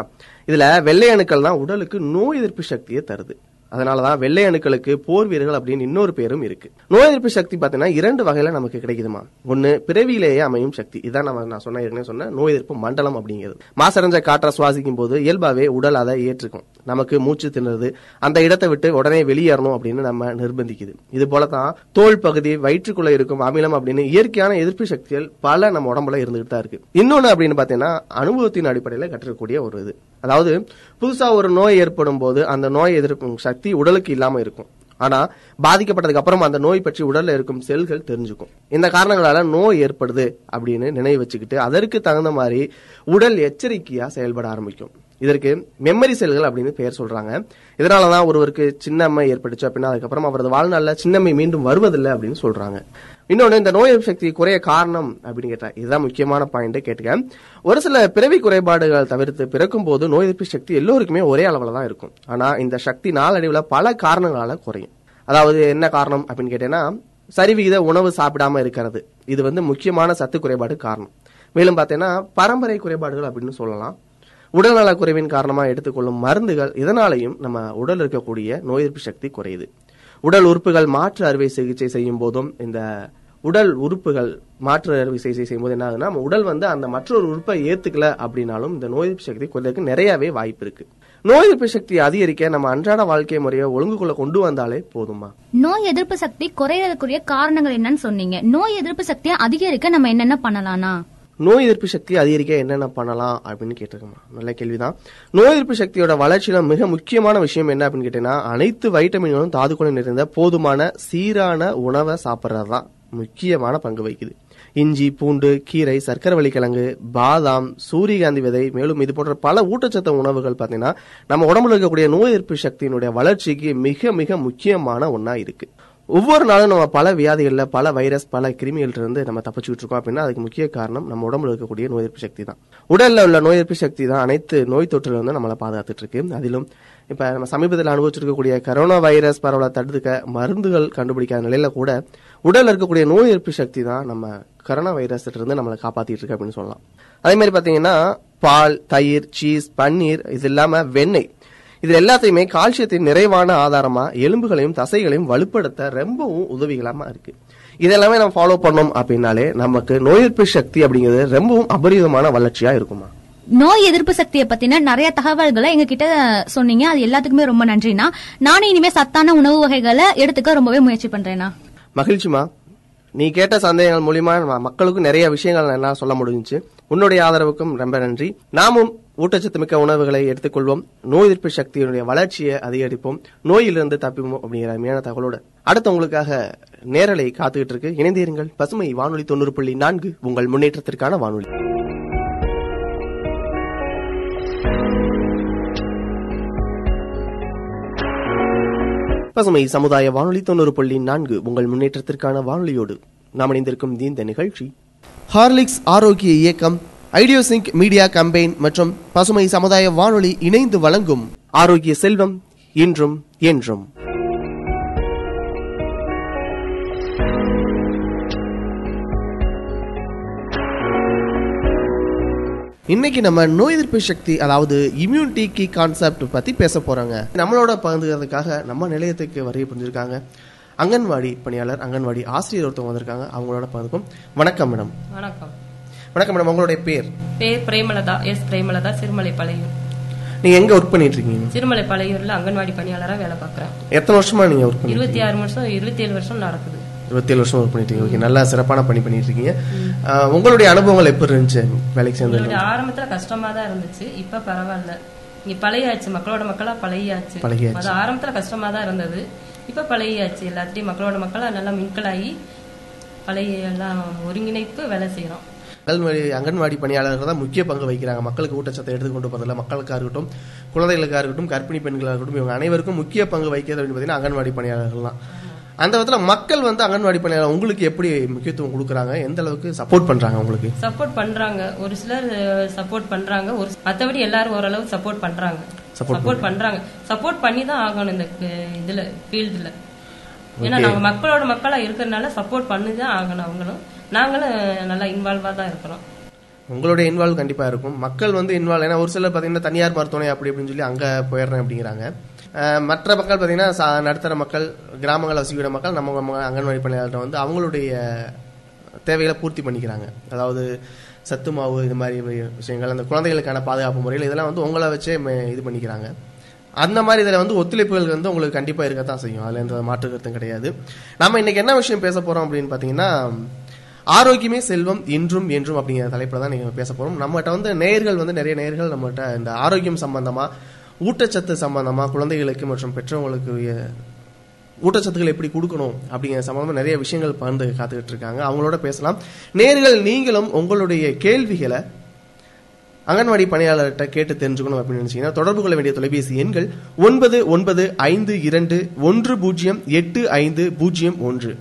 இதுல வெள்ளை அணுக்கள் தான் உடலுக்கு நோய் எதிர்ப்பு சக்தியை தருது. அதனாலதான் வெள்ளை அணுக்களுக்கு போர் வீரர்கள் அப்படின்னு இன்னொரு பேரும் இருக்கு. நோய் எதிர்ப்பு சக்தி பார்த்தீங்கன்னா இரண்டு வகையில நமக்கு கிடைக்குதுமா. ஒன்னு பிறவியிலேயே அமையும் சக்தி. இதான் நம்ம நான் சொன்ன ஏற்கனவே சொன்ன நோய் எதிர்ப்பு மண்டலம் அப்படிங்கிறது. மாசடைஞ்ச காற்றை சுவாசிக்கும் போது இயல்பாவே உடல் அதை ஏற்றுக்கும். நமக்கு மூச்சு திணறது. அந்த இடத்தை விட்டு உடனே வெளியேறணும் அப்படின்னு நம்ம நிர்பந்திக்குது. இது போலதான் தோல் பகுதி வயிற்றுக்குள்ள இருக்கும் அமிலம் அப்படின்னு இயற்கையான எதிர்ப்பு சக்திகள் பல நம்ம உடம்புல இருந்துகிட்டு தான் இருக்கு. இன்னொன்னு அப்படின்னு பாத்தீங்கன்னா அனுபவத்தின் அடிப்படையில கற்றுக்கக்கூடிய ஒரு இது. அதாவது புதுசா ஒரு நோய் ஏற்படும் போது அந்த நோய் எதிர்க்கும் சக்தி உடலுக்கு இல்லாம இருக்கும். ஆனா பாதிக்கப்பட்டதுக்கு அப்புறம் அந்த நோய் பற்றி உடல்ல இருக்கும் செல்கள் தெரிஞ்சுக்கும். இந்த காரணங்களால நோய் ஏற்படுது அப்படின்னு நினைவு வச்சுக்கிட்டு அதற்கு தகுந்த மாதிரி உடல் எச்சரிக்கையா செயல்பட ஆரம்பிக்கும். இதற்கு மெமரி செல்கள் அப்படின்னு பெயர் சொல்றாங்க. இதனாலதான் ஒருவருக்கு சின்னம்மை ஏற்பட்டுச்சு அப்படின்னா அதுக்கப்புறம் அவரது வாழ்நாளில் சின்னம்மை மீண்டும் வருவதில்லை அப்படின்னு சொல்றாங்க. இன்னொன்று இந்த நோய் எதிர்ப்பு சக்தி குறைய காரணம் அப்படின்னு கேட்டா இதுதான் முக்கியமான பாயிண்ட் கேட்டுக்க. ஒரு சில பிறவி குறைபாடுகள் தவிர்த்து பிறக்கும் போது நோய் எதிர்ப்பு சக்தி எல்லோருக்குமே ஒரே அளவில் தான் இருக்கும். ஆனா இந்த சக்தி நாளடைவில் பல காரணங்களால குறையும். அதாவது என்ன காரணம் அப்படின்னு கேட்டேன்னா சரிவிகித உணவு சாப்பிடாம இருக்கிறது. இது வந்து முக்கியமான சத்து குறைபாடு காரணம். மேலும் பார்த்தீங்கன்னா பரம்பரை குறைபாடுகள் அப்படின்னு சொல்லலாம். உடல்நலக்குறைவின் குறைவின் எடுத்துக்கொள்ளும் மருந்துகள் இதனாலையும் நம்ம உடல் இருக்கக்கூடிய நோய் எதிர்ப்பு சக்தி குறையுது. உடல் உறுப்புகள் மாற்று அறுவை சிகிச்சை செய்யும் போதும் இந்த உடல் உறுப்புகள் மாற்று அறுவை சிகிச்சை செய்யும் போது என்ன ஆகுதுன்னா நம்ம உடல் வந்து அந்த மற்றொரு உறுப்பை ஏத்துக்கல அப்படின்னாலும் இந்த நோய் எதிர்ப்பு சக்தி குறையறதுக்கு நிறையவே வாய்ப்பு இருக்கு. நோய் எதிர்ப்பு சக்தி அதிகரிக்க நம்ம அன்றாட வாழ்க்கை முறையை ஒழுங்குக்குள்ள கொண்டு வந்தாலே போதுமா? நோய் எதிர்ப்பு சக்தி குறையறதுக்குரிய காரணங்கள் என்னன்னு சொன்னீங்க. நோய் எதிர்ப்பு சக்தியை அதிகரிக்க நம்ம என்னென்ன பண்ணலாம்னா நோய் எதிர்ப்பு சக்தி அதிகரிக்க என்னென்ன பண்ணலாம் அப்படின்னு கேட்டிருக்கோமா நல்ல கேள்விதான். நோய் எதிர்ப்பு சக்தியோட வளர்ச்சியில மிக முக்கியமான விஷயம் என்ன அப்படின்னு கேட்டீங்கன்னா அனைத்து வைட்டமின்களும் தாதுக்குள்ள நிறைந்த போதுமான சீரான உணவை சாப்பிட்றது தான் முக்கியமான பங்கு வகிக்குது. இஞ்சி பூண்டு கீரை சர்க்கரை கிழங்கு பாதாம் சூரியகாந்தி விதை மேலும் இது போன்ற பல ஊட்டச்சத்து உணவுகள் பார்த்தீங்கன்னா நம்ம உடம்புல இருக்கக்கூடிய நோய் எதிர்ப்பு சக்தியினுடைய வளர்ச்சிக்கு மிக மிக முக்கியமான ஒன்றா இருக்குது ஒவ்வொரு நாளும் நம்ம பல வியாதிகளில் பல வைரஸ் பல கிருமிகள்ட்ட இருந்து நம்ம தப்பிச்சுக்கிட்டு இருக்கோம் அப்படின்னா அதுக்கு முக்கிய காரணம் நம்ம உடம்புல இருக்கக்கூடிய நோய் எதிர்ப்பு சக்தி தான். உடலில் உள்ள நோய் எதிர்ப்பு சக்தி தான் அனைத்து நோய் தொற்றுலேருந்து நம்மளை பாதுகாத்துட்டு இருக்கு. அதிலும் இப்ப நம்ம சமீபத்தில் அனுபவிச்சிருக்கக்கூடிய கரோனா வைரஸ் பரவலை தடுக்க மருந்துகள் கண்டுபிடிக்காத நிலையில கூட உடலில் இருக்கக்கூடிய நோய் எதிர்ப்பு சக்தி தான் நம்ம கரோனா வைரஸ் இருந்து நம்மளை காப்பாத்திட்டு இருக்கு அப்படின்னு சொல்லலாம். அதே மாதிரி பாத்தீங்கன்னா பால் தயிர் சீஸ் பன்னீர் இது இல்லாம வெண்ணெய். இது எல்லாத்தையுமே கால்சியத்தின் நிறைவான ஆதாரமா எலும்புகளையும் தசைகளையும் வலுப்படுத்த ரொம்பவும் உதவிகரமா இருக்கு. இதெல்லாமே நம்ம ஃபாலோ பண்ணோம் அப்படின்னாலே நமக்கு நோய் எதிர்ப்பு சக்தி அப்படிங்கிறது ரொம்பவும் அபரிதமான வளர்ச்சியா இருக்குமா? நோய் எதிர்ப்பு சக்தியை பத்தின நிறைய தகவல்களை எங்க கிட்ட சொன்னீங்க. அது எல்லாத்துக்குமே ரொம்ப நன்றிண்ணா. நானும் இனிமே சத்தான உணவு வகைகளை எடுத்துக்க ரொம்பவே முயற்சி பண்றேன்னா மகிழ்ச்சிமா நீ கேட்ட சந்தேகங்கள் மூலியமா மக்களுக்கும் நிறைய விஷயங்கள் எல்லாம் சொல்ல முடிஞ்சுச்சு. உன்னுடைய ஆதரவுக்கும் ரொம்ப நன்றி. நாமும் ஊட்டச்சத்து மிக்க உணவுகளை எடுத்துக்கொள்வோம். நோய் எதிர்ப்பு சக்தியினுடைய வளர்ச்சியை அதிகரிப்போம். நோயிலிருந்து தப்பிப்போம் அப்படிங்கிற அருமையான தகவலோட அடுத்து உங்களுக்காக நேரலை காத்துக்கிட்டு இருக்கு. இணைந்தீருங்கள். பசுமை வானொலி தொண்ணூறு புள்ளி நான்கு உங்கள் முன்னேற்றத்திற்கான வானொலி. பசுமை சமுதாய வானொலி தொண்ணூறு புள்ளி நான்கு உங்கள் முன்னேற்றத்திற்கான வானொலியோடு நாம் இணைந்திருக்கும் இந்த நிகழ்ச்சி. ஹார்லிக்ஸ் ஆரோக்கிய இயக்கம் ஐடியோசிங்க் மீடியா கம்பெயின் மற்றும் பசுமை சமுதாய வானொலி இணைந்து வழங்கும் ஆரோக்கிய செல்வம் இன்றும் என்றும். இன்னைக்கு நம்ம நோய் எதிர்ப்பு சக்தி அதாவது இம்யூனிட்டி கீ கான்செப்ட் பத்தி பேச போறாங்க. நம்மளோட பகிர்ந்துக்கிறதுக்காக நம்ம நிலையத்துக்கு வருகை புரிஞ்சிருக்காங்க. அங்கன்வாடி பணியாளர் அங்கன்வாடி ஆசிரியர் ஒருத்தவங்க வந்திருக்காங்க. அவங்களோட பகிர்ந்துக்கும் வணக்கம் மேடம். வணக்கம். வணக்கம் மேடம் உங்களுடைய பேர்? பேர் பிரேமலதா எஸ் பிரேமலதா சிறுமலை பழையூர் நீங்க எங்க ஒர்க் பண்ணிட்டு இருக்கீங்க சிறுமலை பழையூர்ல அங்கன்வாடி பணியாளரா வேலை பார்க்கறேன். எத்தனை வருஷமா நீங்க ஒர்க் பண்ணி இருபத்தி ஆறு வருஷம் இருபத்தி ஏழு வருஷம் நடக்குது. இருபத்தேழு வருஷம் ஒர்க் பண்ணிட்டு இருக்கீங்க. ஓகே நல்லா சிறப்பான பணி பண்ணிட்டு இருக்கீங்க உங்களுடைய அனுபவங்கள் எப்படி இருந்துச்சு? வேலைக்கு எங்களுடைய ஆரம்பத்துல கஷ்டமா தான் இருந்துச்சு இப்ப பரவாயில்ல. இங்க பழையாச்சு மக்களோட மக்களா பழகியாச்சு. அது ஆரம்பத்துல கஷ்டமா தான் இருந்தது இப்ப பழகியாச்சு. எல்லாத்தையும் மக்களோட மக்களா நல்லா மின்கலாகி பழைய எல்லாம் ஒருங்கிணைப்பு வேலை செய்யறோம் அங்கன்வாடி அங்கன்வாடி பணியாளர்கள் தான் முக்கிய பங்கு வகிக்கிறாங்க. மக்களுக்கு ஊட்டச்சத்தை எடுத்து கொண்டு போதில் மக்களுக்காக இருக்கட்டும் குழந்தைகளுக்காக இருக்கட்டும் கர்ப்பிணி பெண்களாக இருக்கட்டும் இவங்க அனைவருக்கும் முக்கிய பங்கு வகிக்கிறது அப்படின்னு பார்த்தீங்கன்னா அங்கன்வாடி பணியாளர்கள் தான். அந்த விதத்தில் மக்கள் வந்து அங்கன்வாடி பணியாளர் உங்களுக்கு எப்படி முக்கியத்துவம் கொடுக்குறாங்க? எந்த அளவுக்கு சப்போர்ட் பண்றாங்க உங்களுக்கு? சப்போர்ட் பண்றாங்க. ஒரு சிலர் சப்போர்ட் பண்றாங்க. ஒரு மத்தபடி எல்லாரும் ஓரளவு சப்போர்ட் பண்றாங்க. Support சப்போர்ட் பண்றாங்க. சப்போர்ட் பண்ணி தான் ஆகணும் இந்த இதுல ஃபீல்டுல ஏன்னா. நாங்க மக்களோட மக்களா இருக்கிறதுனால சப்போர்ட் பண்ணி தான் ஆகணும் அவங்களும். நாங்களும் நல்லா இன்வால்வாக தான் இருக்கிறோம். உங்களுடைய இன்வால்வ் கண்டிப்பா இருக்கும். மக்கள் வந்து இன்வால்வ் ஏன்னா ஒரு சிலர் பார்த்தீங்கன்னா தனியார் மருத்துவமனை அப்படி அப்படின்னு சொல்லி அங்கே போயிடுறேன் அப்படிங்கிறாங்க. மற்ற மக்கள் பார்த்தீங்கன்னா நடுத்தர மக்கள் கிராமங்கள் வசிக்கிற மக்கள் நம்ம அங்கன்வாடி பணியாளர்கிட்ட வந்து அவங்களுடைய தேவைகளை பூர்த்தி பண்ணிக்கிறாங்க. அதாவது சத்து மாவு இது மாதிரி விஷயங்கள் அந்த குழந்தைகளுக்கான பாதுகாப்பு முறையில் இதெல்லாம் வந்து உங்களை வச்சே இது பண்ணிக்கிறாங்க. அந்த மாதிரி இதில் வந்து ஒத்துழைப்புகள் வந்து உங்களுக்கு கண்டிப்பாக இருக்கத்தான் செய்யும். அதில் எந்த மாற்று கருத்தும் கிடையாது. நம்ம இன்னைக்கு என்ன விஷயம் பேச போகிறோம் அப்படின்னு பார்த்தீங்கன்னா ஆரோக்கியமே செல்வம் இன்றும் என்றும் அப்படிங்கிற தலைப்பில் தான் நீங்கள் பேச போகிறோம் நம்மகிட்ட வந்து நேயர்கள் வந்து நிறைய நேயர்கள் நம்மகிட்ட இந்த ஆரோக்கியம் சம்பந்தமாக ஊட்டச்சத்து சம்பந்தமாக குழந்தைகளுக்கு மற்றும் பெற்றவங்களுக்கு ஊட்டச்சத்துக்கள் எப்படி கொடுக்கணும் அப்படிங்கிற சம்பந்தமா நிறைய விஷயங்கள் பகிர்ந்து காத்துக்கிட்டு இருக்காங்க. அவங்களோட பேசலாம். நேர்கள் நீங்களும் உங்களுடைய கேள்விகளை அங்கன்வாடி பணியாளர்கிட்ட கேட்டு தெரிஞ்சுக்கணும் அப்படின்னு நினைச்சீங்கன்னா தொடர்பு கொள்ள வேண்டிய தொலைபேசி எண்கள் ஒன்பது ஒன்பது ஐந்து இரண்டு ஒன்று பூஜ்ஜியம் எட்டு ஐந்து பூஜ்ஜியம் ஒன்று.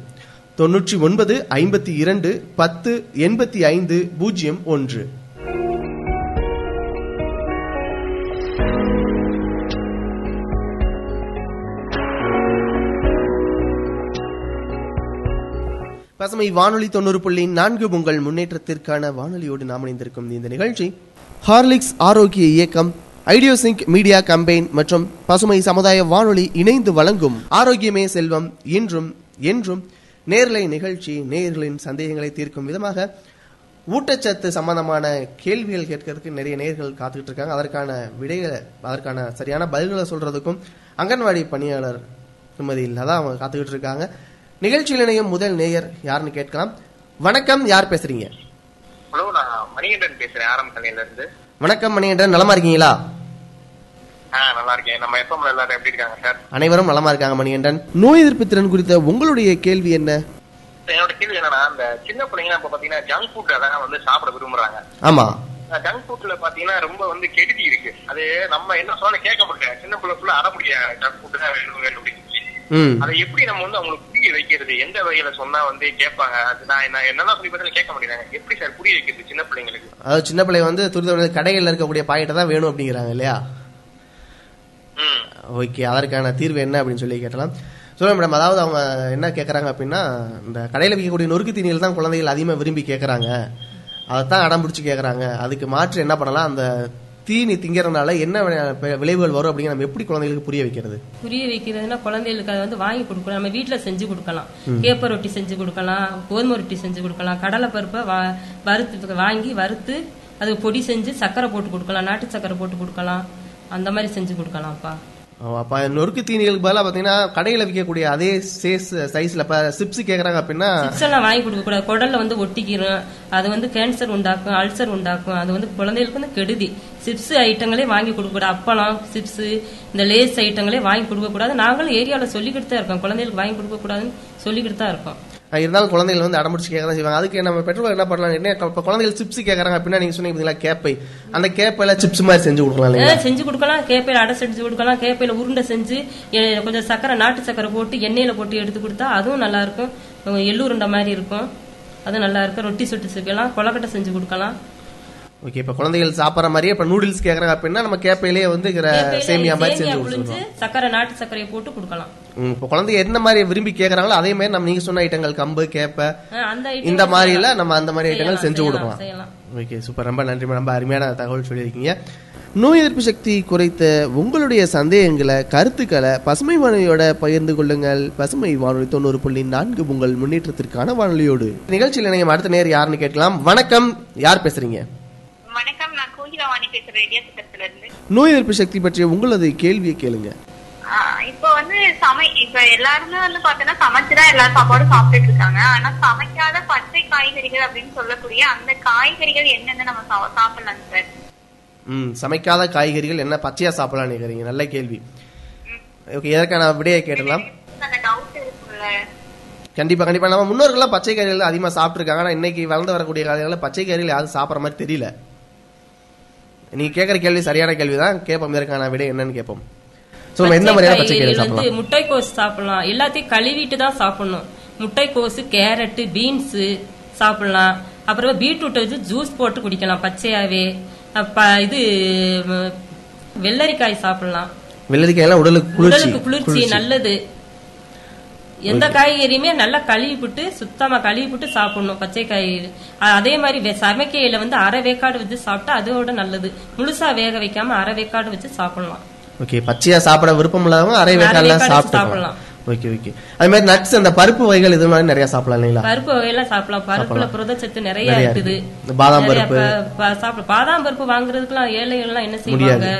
தொன்னூற்றி ஒன்பது ஐம்பத்தி இரண்டு பத்து எண்பத்தி ஐந்து பூஜ்ஜியம் ஒன்று. பசுமை வானொலி தொண்ணூறு புள்ளி நான்கு உங்கள் முன்னேற்றத்திற்கான வானொலியோடு நாம் இணைந்திருக்கும் இந்த நிகழ்ச்சி ஹார்லிக்ஸ் ஆரோக்கிய இயக்கம் ஐடியோசிங்க் மீடியா கம்பெயின் மற்றும் பசுமை சமுதாய வானொலி இணைந்து வழங்கும் ஆரோக்கியமே செல்வம் இன்றும் என்றும் நேர்லை நிகழ்ச்சி நேயர்களின் சந்தேகங்களை தீர்க்கும் விதமாக ஊட்டச்சத்து சம்பந்தமான கேள்விகள் கேட்கறதுக்கு நிறைய நேர்கள் காத்துக்கிட்டு இருக்காங்க. அதற்கான விடைகளை அதற்கான சரியான பதில்களை சொல்றதுக்கும் அங்கன்வாடி பணியாளர் திருமதி லதா அவங்க காத்துக்கிட்டு இருக்காங்க. நிகழ்ச்சியில் இணையும் முதல் நேயர் யாருன்னு கேட்கலாம். வணக்கம் யார் பேசுறீங்க? ஹலோ நான் மணிகண்டன் பேசுறேன் ஆரம் கலையில இருந்து வணக்கம் மணிகண்டன். நலமா இருக்கீங்களா? நல்லா இருக்கேன் நம்ம எஃப்எம்ல எல்லாரும் எப்படி இருக்காங்க சார் அனைவரும் நலமா இருக்காங்க மணிகண்டன். நோய் எதிர்ப்பு திறன் குறித்த உங்களுடைய கேள்வி என்ன? என்னோட கேள்வி என்னன்னா இந்த சின்ன பிள்ளைங்க இப்ப பாத்தீங்கன்னா ஜங்க் ஃபுட் அதான் வந்து சாப்பிட விரும்புறாங்க. ஆமா. ஜங்க் ஃபுட்ல பாத்தீங்கன்னா ரொம்ப வந்து கெடுதி இருக்கு. அது நம்ம என்ன சொல்ல கேட்க முடியல சின்ன பிள்ளை ஃபுல்லா அட முடியாது ஜங்க் ஃபுட் தான் வேணும் வேணும் அப்படின்னு அதை எப்படி நம்ம வந்து அவங்களுக்கு புரிய வைக்கிறது? எந்த வகையில சொன்னா வந்து கேட்பாங்க? அது நான் என்ன என்னதான் சொல்லி பார்த்தாலும் கேட்க மாட்டேங்கிறாங்க. எப்படி சார் புரிய வைக்கிறது சின்ன பிள்ளைங்களுக்கு? அதாவது சின்ன பிள்ளை வந்து துரித கடைகளில் இருக்கக்கூடிய பாக்கெட்டை தான் வேணும் அப்படிங்கிறாங்க இல்லையா? ஓகே அதற்கான தீர்வு என்ன அப்படின்னு சொல்லி கேட்டலாம். சொல்லுங்க மேடம் அதாவது அவங்க என்ன கேட்குறாங்க அப்படின்னா இந்த கடையில் விற்கக்கூடிய நொறுக்கு தீனிகள் தான் குழந்தைகள் அதிகமாக விரும்பி கேட்குறாங்க அதைத்தான் அடம் பிடிச்சி கேட்குறாங்க அதுக்கு மாற்று என்ன பண்ணலாம்? அந்த தீனி திங்கிறதுனால என்ன விளைவுகள் வரும் அப்படிங்கிற நம்ம எப்படி குழந்தைகளுக்கு புரிய வைக்கிறது? புரிய வைக்கிறதுனா குழந்தைகளுக்கு அதை வந்து வாங்கி கொடுக்கலாம். நம்ம வீட்டில் செஞ்சு கொடுக்கலாம். ம். கேப்ப ரொட்டி செஞ்சு கொடுக்கலாம். கோதுமை ரொட்டி செஞ்சு கொடுக்கலாம். கடலை பருப்பை வறுத்து வாங்கி வறுத்து அதுக்கு பொடி செஞ்சு சக்கரை போட்டு கொடுக்கலாம். நாட்டு சக்கரை போட்டு கொடுக்கலாம். அந்த மாதிரி செஞ்சு கொடுக்கலாம்ப்பா. அப்போ நொறுக்கு தீனிகளுக்கு பதிலாக பார்த்தீங்கன்னா கடையில் விற்கக்கூடிய அதே சேஸ் சைஸில் இப்போ சிப்ஸ் கேட்குறாங்க அப்படின்னா சிப்ஸ் எல்லாம் வாங்கி கொடுக்க கூடாது. குடல்ல வந்து ஒட்டிக்கிறோம். அது வந்து கேன்சர் உண்டாக்கும் அல்சர் உண்டாக்கும். அது வந்து குழந்தைகளுக்கு வந்து கெடுதி. சிப்ஸ் ஐட்டங்களே வாங்கி கொடுக்க கூடாது. அப்பளம் சிப்ஸ் இந்த லேஸ் ஐட்டங்களே வாங்கி கொடுக்க கூடாது. நாங்களும் ஏரியாவில் சொல்லிக்கிட்டு தான் இருக்கோம். குழந்தைகளுக்கு வாங்கி கொடுக்க கூடாதுன்னு சொல்லிக்கிட்டு தான் இருக்கோம். இருந்தாலும் குழந்தைகள் வந்து அடம்பிடிச்சு கேட்க தான் செய்வாங்க. அதுக்கு நம்ம பெட்ரோல் என்ன பண்ணலாம்? என்ன இப்போ குழந்தைகள் சிப்ஸ் கேட்கறாங்க அப்படின்னா நீங்க சொன்னீங்க பார்த்தீங்களா கேப்பை. அந்த கேப்பையில சிப்ஸ் மாதிரி செஞ்சு கொடுக்கலாம் இல்லையா செஞ்சு கொடுக்கலாம். கேப்பையில அடை செஞ்சு கொடுக்கலாம். கேப்பையில உருண்டை செஞ்சு கொஞ்சம் சக்கரை நாட்டு சக்கரை போட்டு எண்ணெயில போட்டு எடுத்து கொடுத்தா அதுவும் நல்லா இருக்கும். எள்ளு உருண்டை மாதிரி இருக்கும். அது நல்லா இருக்கும். ரொட்டி சுட்டு செய்யலாம் கொலக்கட்டை செஞ்சு கொடுக்கலாம். ஓகே இப்போ குழந்தைகள் சாப்பிட்ற மாதிரியே இப்போ நூடுல்ஸ் கேட்கறாங்க அப்படின்னா நம்ம கேப்பையிலேயே வந்து இருக்கிற சேமியா மாதிரி செஞ்சு கொடுத்துருவோம். சக்கரை நாட்டு சக்கரையை போட்டு கொடுக்கலாம். இப்போ குழந்தைங்க என்ன மாதிரி விரும்பி கேட்கறாங்களோ அதே மாதிரி நம்ம நீங்க சொன்ன ஐட்டங்கள் கம்பு கேப்பை இந்த மாதிரில செய்யலாம். நம்ம அந்த மாதிரி ஐட்டங்கள் செஞ்சு கொடுக்கலாம். ஓகே சூப்பர் ரொம்ப நன்றி ரொம்ப அருமையான தகவல் சொல்லியிருக்கீங்க. நோய் எதிர்ப்பு சக்தி குறைத்த உங்களுடைய சந்தேகங்களை கருத்துக்களை பசுமை வானொலியோட பகிர்ந்து கொள்ளுங்கள். பசுமை வானொலி தொண்ணூறு புள்ளி நான்கு உங்கள் முன்னேற்றத்திற்கான வானொலியோடு. நிகழ்ச்சியில் இணையம் அடுத்த நேர் யாருன்னு கேட்கலாம். வணக்கம். யார் பேசுறீங்க? கோகிலவாணி பேசுறேன் இருந்து. நோய் எதிர்ப்பு சக்தி பற்றிய உங்களது கேள்வியை கேளுங்க. இப்போ வந்து சமை இப்ப எல்லாருமே வந்து பாத்தீங்கன்னா சமைச்சுதான் எல்லா சாப்பாடும் சாப்பிட்டுட்டு இருக்காங்க. ஆனா சமைக்காத பச்சை காய்கறிகள் அப்படின்னு சொல்லக்கூடிய அந்த காய்கறிகள் என்னென்ன நம்ம சாப்பிடலாம் சார்? ம் சமைக்காத காய்கறிகள் என்ன பச்சையா சாப்பிடலாம்னு கேக்குறீங்க? நல்ல கேள்வி. ஓகே எதற்கான விடையை கேட்டலாம் கண்டிப்பா கண்டிப்பா. நம்ம முன்னோர்கள்லாம் பச்சை காய்கறிகள் அதிகமா சாப்பிட்டுருக்காங்க. ஆனா இன்னைக்கு வளர்ந்து வரக்கூடிய காலங்களில் பச்சை காய்கறிகள் யாரும் சாப்பிட்ற மாதிரி தெரியல. நீங்க கேட்குற கேள்வி சரியான கேள்வி தான் கேட்போம் இதற்கான விடை என்னன்னு கேட்போம் ஸோ எந்த மாதிரியான பச்சை வந்து சாப்பிடலாம்? முட்டைக்கோஸ் சாப்பிடலாம். எல்லாத்தையும் கழுவிட்டு தான் சாப்பிடணும். முட்டைக்கோசு கேரட்டு பீன்ஸ் சாப்பிடலாம். அப்புறம் பீட்ரூட்டை வச்சு ஜூஸ் போட்டு குடிக்கலாம் பச்சையாவே. அப்ப இது வெள்ளரிக்காய் சாப்பிடலாம். உடலுக்கு குளிர்ச்சி. உடலுக்கு குளிர்ச்சி. நல்லது. எந்த காய்கறியுமே நல்லா கழுவிப்புட்டு சுத்தமா கழுவிப்புட்டு சாப்பிடணும் பச்சை காய்கறி. அதே மாதிரி சமைக்கையில வந்து அரை வேக்காடு வச்சு சாப்பிட்டா அதோட நல்லது. முழுசா வேக வைக்காம அரை வேக்காடு வச்சு சாப்பிடலாம். ஓகே பச்சையா சாப்பிட விருப்பம் இல்லாதவங்க அரை வேக்காடுல சாப்பிட்டுக்கலாம். Okay okay. அது மாதிரி நட்ஸ் அந்த பருப்பு வகைகள் இது மாதிரி நிறைய சாப்பிடலாம் இல்லைங்களா? பருப்பு வகையெல்லாம் சாப்பிடலாம். பருப்புல சாப்பிடலாம். புரதச்சத்து நிறைய இருக்குது. பாதாம் பருப்பு. சாப்பிட பாதாம் பருப்பு வாங்குறதுக்குலாம் ஏழைகள்லாம் என்ன செய்வாங்க.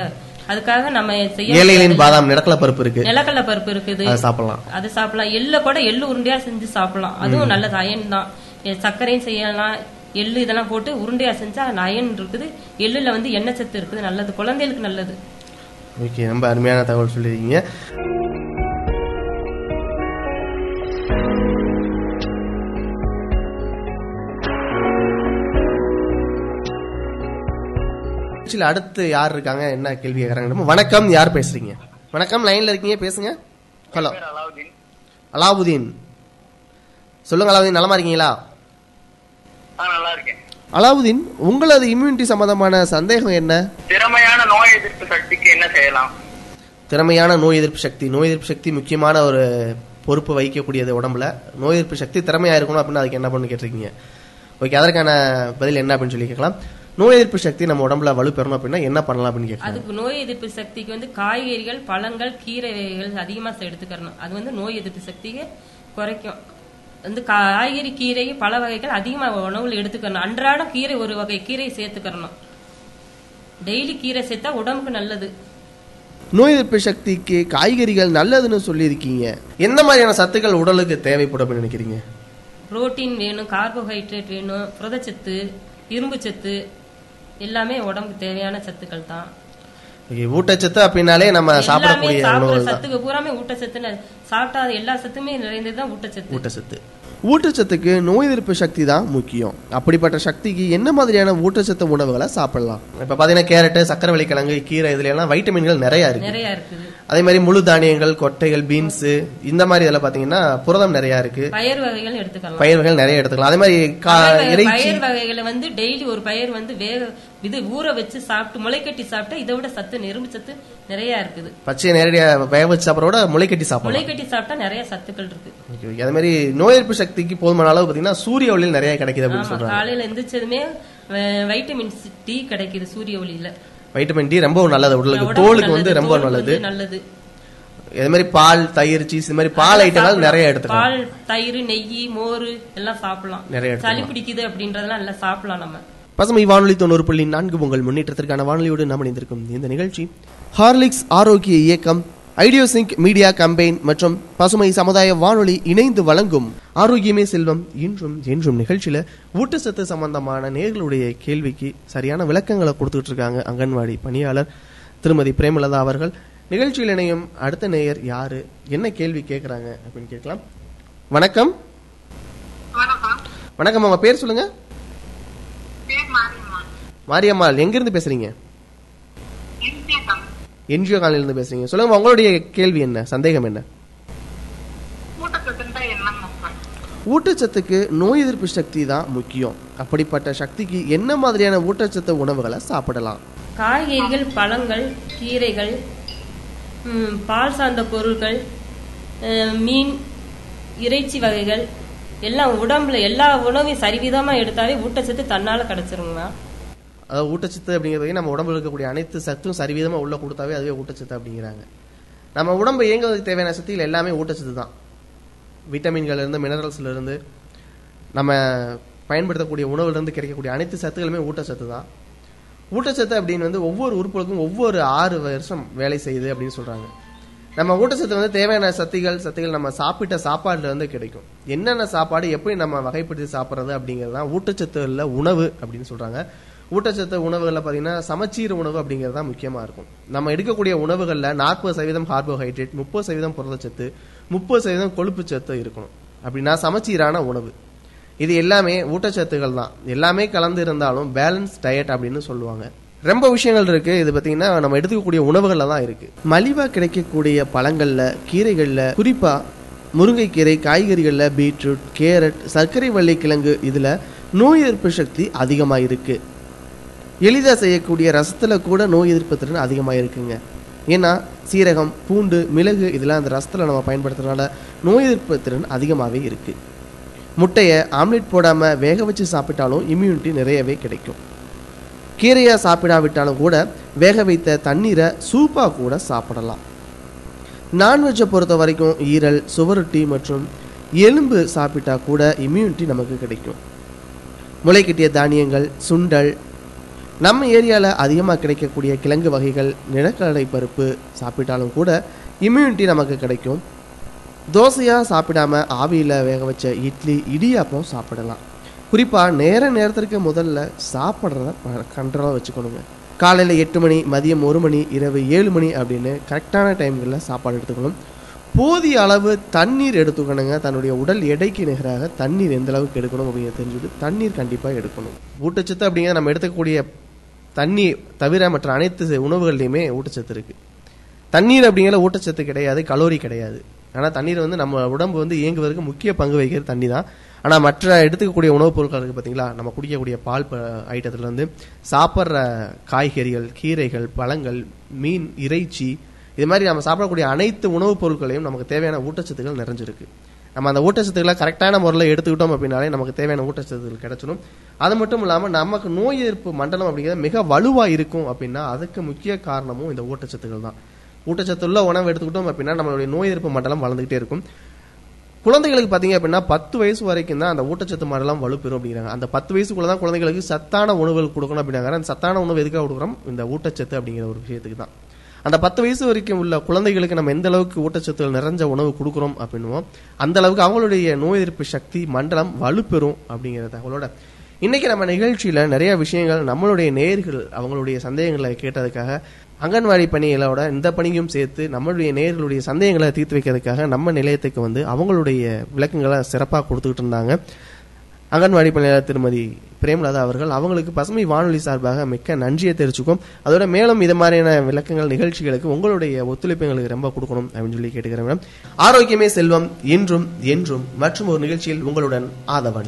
அதுக்காக நம்ம செய்ய ஏழைகளின். பாதாம் நிலக்கல பருப்பு இருக்கு. நிலக்கடலை பருப்பு இருக்குது. சாப்பிடலாம். அது சாப்பிடலாம். எள்ள கூட எள்ளு உருண்டையா செஞ்சு சாப்பிடலாம். அதுவும் நல்லது அயன் தான். சர்க்கரையும் செய்யலாம். எள்ளு இதெல்லாம் போட்டு உருண்டையா செஞ்சா அயன் இருக்குது. எள்ளுல வந்து எண்ணெய் சத்து இருக்குது. நல்லது. குழந்தைகளுக்கு நல்லது. ஓகே ரொம்ப அருமையான தகவல் சொல்லியிருக்கீங்க. ஆக்சுவலி அடுத்து யார் இருக்காங்க? என்ன கேள்வி கேட்கறாங்க வணக்கம் யார் பேசுறீங்க? வணக்கம் லைன்ல இருக்கீங்க பேசுங்க. ஹலோ. அலாவுதீன். சொல்லுங்க அலாவுதீன் நலமா இருக்கீங்களா? அலாவுதீன் உங்களது இம்யூனிட்டி சம்பந்தமான சந்தேகம் என்ன? திறமையான நோய் எதிர்ப்பு சக்திக்கு என்ன செய்யலாம்? திறமையான நோய் எதிர்ப்பு சக்தி. நோய் எதிர்ப்பு சக்தி முக்கியமான ஒரு பொறுப்பு வகிக்கக்கூடியது உடம்புல. நோய் எதிர்ப்பு சக்தி திறமையா இருக்கணும் அப்படின்னு அதுக்கு என்ன பண்ணு கேட்டிருக்கீங்க? ஓகே அதற்கான பதில் என்ன அப்படின்னு சொல்லி கேட்கலாம். நோய் எதிர்ப்பு சக்தி நம்ம உடம்புல வலு பெறணும் அப்படின்னா என்ன பண்ணலாம் அப்படின்னு அதுக்கு நோய் எதிர்ப்பு சக்திக்கு வந்து காய்கறிகள் பழங்கள் கீரை வகைகள் அதிகமா எடுத்துக்கறணும். அது வந்து நோய் எதிர்ப்பு சக்தியை குறைக்கும். வந்து காய்கறி கீரை பல வகைகள் அதிகமா உணவுல எடுத்துக்கணும் அன்றாடம் கீரை ஒரு வகை கீரை சேர்த்துக்கறணும். டெய்லி கீரை சேர்த்தா உடம்புக்கு நல்லது. நோய் எதிர்ப்பு சக்திக்கு காய்கறிகள் நல்லதுன்னு சொல்லியிருக்கீங்க. எந்த மாதிரியான சத்துக்கள் உடலுக்கு தேவைப்படும் அப்படின்னு நினைக்கிறீங்க? புரோட்டீன் வேணும் கார்போஹைட்ரேட் வேணும் புரதச்சத்து இரும்பு சத்து எல்லாமே உடம்புக்கு தேவையான சத்துக்கள் தான். ஊட்டச்சத்து அப்படின்னாலே நம்ம சாப்பிடக்கூடிய சத்துக்கு பூராமே ஊட்டச்சத்து சாப்பிட்டா எல்லா சத்துமே நிறைந்ததுதான் ஊட்டச்சத்து. ஊட்டச்சத்து. ஊட்டச்சத்துக்கு நோய் எதிர்ப்பு சக்தி தான் முக்கியம். அப்படிப்பட்ட சக்திக்கு என்ன மாதிரியான ஊட்டச்சத்து உணவுகளை சாப்பிடலாம்? இப்ப பாத்தீங்கன்னா கேரட் சக்கரவள்ளி கிழங்கு கீரை இதுல எல்லாம் வைட்டமின்கள் நிறைய இருக்கு. அதே மாதிரி முழு தானியங்கள் கொட்டைகள் பீன்ஸ் இந்த மாதிரி இதெல்லாம் பாத்தீங்கன்னா புரதம் நிறைய இருக்கு. பயிர் வகைகள் எடுத்துக்கலாம். பயிர் வகைகள் நிறைய எடுத்துக்கலாம். அதே மாதிரி இறைச்சி. வகைகளை வந்து டெய்லி ஒரு பயிர் வந்து வேக இது ஊற வச்சு சாப்பிட்டு முளைக்கட்டி சாப்பிட்டா இதை விட சத்து நெரும்பு சத்து நிறைய இருக்குது. பச்சையை நேரடியா வேக வச்சு சாப்பிட்றத விட முளைக்கட்டி சாப்பிடலாம். முளைக்கட்டி சாப்பிட்டா நிறைய சத்துக்கள் இருக்கு. அதே மாதிரி நோய் எதிர்ப்பு சக்திக்கு போதுமான அளவு பாத்தீங்கன்னா சூரிய ஒளியில் நிறைய கிடைக்குது அப்படின்னு சொல்றாங்க. காலையில எந்திரிச்சதுமே வைட்டமின் டி கிடைக்குது சூரிய ஒளியில. வைட்டமின் டி ரொம்ப நல்லது உடலுக்கு. தோலுக்கு வந்து ரொம்ப நல்லது. நல்லது. இதே மாதிரி பால் தயிர் சீஸ் இது மாதிரி பால் ஐட்டங்கள் நிறைய எடுத்துக்கலாம். பால் தயிர் நெய் மோர் எல்லாம் சாப்பிடலாம். நிறைய. சளி பிடிக்குது அப்படின்றதெல்லாம் எல்லாம் சாப்பிடலாம் நம்ம. பசுமை வானொலி தொண்ணூறு புள்ளி நான்கு உங்கள் முன்னேற்றத்திற்கான வானொலியோடு நாம் இணைந்திருக்கும் இந்த நிகழ்ச்சி. ஹார்லிக்ஸ் ஆரோக்கிய இயக்கம் ஐடியோசிங்க் மீடியா கம்பெயின் மற்றும் பசுமை சமுதாய வானொலி இணைந்து வழங்கும் ஆரோக்கியமே செல்வம் இன்றும் என்றும் நிகழ்ச்சியில ஊட்டச்சத்து சம்பந்தமான நேர்களுடைய கேள்விக்கு சரியான விளக்கங்களை கொடுத்துட்டு இருக்காங்க அங்கன்வாடி பணியாளர் திருமதி பிரேமலதா அவர்கள். நிகழ்ச்சியில் இணையும் அடுத்த நேயர் யாரு? என்ன கேள்வி கேட்கறாங்க அப்படின்னு கேட்கலாம். வணக்கம். வணக்கம் உங்க பேர் சொல்லுங்க. மாரியம்மாள் எங்கிருந்து பேசுறீங்க? என்ஜிஓ காலையில இருந்து பேசுறீங்க. சொல்லுங்க உங்களுடைய கேள்வி என்ன? சந்தேகம் என்ன? ஊட்டச்சத்துக்கு நோய் எதிர்ப்பு சக்தி தான் முக்கியம். அப்படிப்பட்ட சக்திக்கு என்ன மாதிரியான ஊட்டச்சத்து உணவுகளை சாப்பிடலாம்? காய்கறிகள் பழங்கள் கீரைகள் பால் சார்ந்த பொருட்கள் அஹ், மீன் இறைச்சி வகைகள் எல்லாம் உடம்புல எல்லா உணவையும் சரிவிதமா எடுத்தாவே ஊட்டச்சத்து தன்னால கிடைச்சிருங்கண்ணா அதாவது ஊட்டச்சத்து அப்படிங்கிறது நம்ம உடம்புல இருக்கக்கூடிய அனைத்து சத்தும் சரிவிதமா உள்ள கொடுத்தாவே அதுவே ஊட்டச்சத்து அப்படிங்கிறாங்க. நம்ம உடம்பு இயங்குவதற்கு தேவையான சக்திகள் எல்லாமே ஊட்டச்சத்து தான். விட்டமின்கள் இருந்து மினரல்ஸ்ல இருந்து நம்ம பயன்படுத்தக்கூடிய உணவுல இருந்து கிடைக்கக்கூடிய அனைத்து சத்துக்களுமே ஊட்டச்சத்து தான். ஊட்டச்சத்து அப்படின்னு வந்து ஒவ்வொரு உறுப்புகளுக்கும் ஒவ்வொரு ஆறு வருஷம் வேலை செய்யுது அப்படின்னு சொல்றாங்க. நம்ம ஊட்டச்சத்து வந்து தேவையான சத்துகள் சத்துகள் நம்ம சாப்பிட்ட சாப்பாடுல இருந்து கிடைக்கும். என்னென்ன சாப்பாடு எப்படி நம்ம வகைப்படுத்தி சாப்பிட்றது அப்படிங்கிறது தான் ஊட்டச்சத்து உணவு அப்படின்னு சொல்றாங்க. ஊட்டச்சத்து உணவுகளில் பார்த்தீங்கன்னா சமச்சீர் உணவு அப்படிங்கிறது தான் முக்கியமாக இருக்கும். நம்ம எடுக்கக்கூடிய உணவுகளில் நாற்பது சதவீதம் கார்போஹைட்ரேட் முப்பது சதவீதம் புரதச்சத்து முப்பது சதவீதம் கொழுப்பு சத்து இருக்கணும். அப்படின்னா சமச்சீரான உணவு. இது எல்லாமே ஊட்டச்சத்துகள் தான். எல்லாமே கலந்து இருந்தாலும் பேலன்ஸ் டயட் அப்படின்னு சொல்லுவாங்க. ரொம்ப விஷயங்கள் இருக்கு. இது பார்த்தீங்கன்னா நம்ம எடுத்துக்கக்கூடிய உணவுகளில் தான் இருக்கு. மலிவாக கிடைக்கக்கூடிய பழங்கள்ல கீரைகள்ல குறிப்பா முருங்கைக்கீரை காய்கறிகளில் பீட்ரூட் கேரட் சர்க்கரை வள்ளி கிழங்கு இதில் நோய் எதிர்ப்பு சக்தி அதிகமாக இருக்குது எளிதாக செய்யக்கூடிய ரசத்தில் கூட நோய் எதிர்ப்பு திறன் அதிகமாக இருக்குங்க. ஏன்னா சீரகம் பூண்டு மிளகு இதெல்லாம் அந்த ரசத்தில் நம்ம பயன்படுத்துறதுனால நோய் எதிர்ப்பு திறன் அதிகமாகவே இருக்குது முட்டையை ஆம்லெட் போடாமல் வேக வச்சு சாப்பிட்டாலும் இம்யூனிட்டி நிறையவே கிடைக்கும். கீரையாக சாப்பிடாவிட்டாலும் கூட வேக வைத்த தண்ணீரை சூப்பாக கூட சாப்பிடலாம். நான்வெஜ்ஜை பொறுத்த வரைக்கும் ஈரல் சுவரொட்டி மற்றும் எலும்பு சாப்பிட்டா கூட இம்யூனிட்டி நமக்கு கிடைக்கும். முளைக்கட்டிய தானியங்கள் சுண்டல் நம்ம ஏரியாவில் அதிகமாக கிடைக்கக்கூடிய கிழங்கு வகைகள் நிலக்கடலை பருப்பு சாப்பிட்டாலும் கூட இம்யூனிட்டி நமக்கு கிடைக்கும். தோசையாக சாப்பிடாம ஆவியில் வேக வச்ச இட்லி இடியாப்பம் சாப்பிடலாம். குறிப்பாக நேர நேரத்திற்கு முதல்ல சாப்பிட்றத கண்ட்ரோலாக வச்சுக்கணுங்க. காலையில் எட்டு மணி மதியம் ஒரு மணி இரவு ஏழு மணி அப்படின்னு கரெக்டான டைம்களில் சாப்பாடு எடுத்துக்கணும். போதிய அளவு தண்ணீர் எடுத்துக்கணுங்க. தன்னுடைய உடல் எடைக்கு நிகராக தண்ணீர் எந்த அளவுக்கு எடுக்கணும் அப்படின்னு தெரிஞ்சுட்டு தண்ணீர் கண்டிப்பாக எடுக்கணும். ஊட்டச்சத்து அப்படிங்கிற நம்ம எடுத்துக்கக்கூடிய தண்ணி தவிர மற்ற அனைத்து உணவுகள்லையுமே ஊட்டச்சத்து இருக்குது தண்ணீர் அப்படிங்கிற ஊட்டச்சத்து கிடையாது கலோரி கிடையாது. ஆனால் தண்ணீர் வந்து நம்ம உடம்பு வந்து இயங்குவதற்கு முக்கிய பங்கு வகிக்கிற தண்ணி தான். ஆனால் மற்ற எடுத்துக்கக்கூடிய உணவுப் பொருட்கள் இருக்குது பார்த்தீங்களா நம்ம குடிக்கக்கூடிய பால் ப- ஐட்டத்துல சாப்பிட்ற காய்கறிகள் கீரைகள் பழங்கள் மீன் இறைச்சி இது மாதிரி நம்ம சாப்பிடக்கூடிய அனைத்து உணவுப் பொருட்களையும் நமக்கு தேவையான ஊட்டச்சத்துக்கள் நிறைஞ்சிருக்கு. நம்ம அந்த ஊட்டச்சத்துக்களை கரெக்டான முறையில் எடுத்துக்கிட்டோம் அப்படின்னாலே நமக்கு தேவையான ஊட்டச்சத்துக்கள் கிடைச்சிடும் அது மட்டும் இல்லாமல் நமக்கு நோய் எதிர்ப்பு மண்டலம் அப்படிங்கிறது மிக வலுவாக இருக்கும் அப்படின்னா அதுக்கு முக்கிய காரணமும் இந்த ஊட்டச்சத்துக்கள் தான். ஊட்டச்சத்துள்ள உணவு எடுத்துக்கிட்டோம் அப்படின்னா நம்மளுடைய நோய் எதிர்ப்பு மண்டலம் வளர்ந்துகிட்டே இருக்கும். குழந்தைகளுக்கு பார்த்தீங்க அப்படின்னா பத்து வயசு வரைக்கும் தான் அந்த ஊட்டச்சத்து மாதிரிலாம் வலுப்பெறும் அப்படிங்கிறாங்க. அந்த பத்து வயசுக்குள்ள தான் குழந்தைகளுக்கு சத்தான உணவுகள் கொடுக்கணும் அப்படிங்கிறாங்க. அந்த சத்தான உணவு எதுக்காக கொடுக்குறோம்? இந்த ஊட்டச்சத்து அப்படிங்கிற ஒரு விஷயத்துக்கு தான். அந்த பத்து வயசு வரைக்கும் உள்ள குழந்தைகளுக்கு நம்ம எந்த அளவுக்கு ஊட்டச்சத்துகள் நிறைஞ்ச உணவு கொடுக்குறோம் அப்படின்னுமோ அந்த அளவுக்கு அவங்களுடைய நோய் எதிர்ப்பு சக்தி மண்டலம் வலுப்பெறும் அப்படிங்கிற தகவலோட. இன்னைக்கு நம்ம நிகழ்ச்சியில நிறைய விஷயங்கள் நம்மளுடைய நேர்கள் அவங்களுடைய சந்தேகங்களை கேட்டதுக்காக அங்கன்வாடி பணிகளோட இந்த பணியும் சேர்த்து நம்மளுடைய நேர்களுடைய சந்தேகங்களை தீர்த்து வைக்கிறதுக்காக நம்ம நிலையத்துக்கு வந்து அவங்களுடைய விளக்கங்களை சிறப்பாக கொடுத்துக்கிட்டு இருந்தாங்க. அங்கன்வாடி பணியாளர் திருமதி பிரேமலதா அவர்கள் அவங்களுக்கு பசுமை வானொலி சார்பாக மிக்க நன்றியை தெரிவிச்சுக்கும். அதோட மேலும் இது மாதிரியான விளக்கங்கள் நிகழ்ச்சிகளுக்கு உங்களுடைய ஒத்துழைப்பு எங்களுக்கு ரொம்ப கொடுக்கணும் அப்படின்னு சொல்லி கேட்டுக்கிறேன் மேடம். ஆரோக்கியமே செல்வம் என்றும் என்றும் மற்றும் ஒரு நிகழ்ச்சியில் உங்களுடன் ஆதவன்.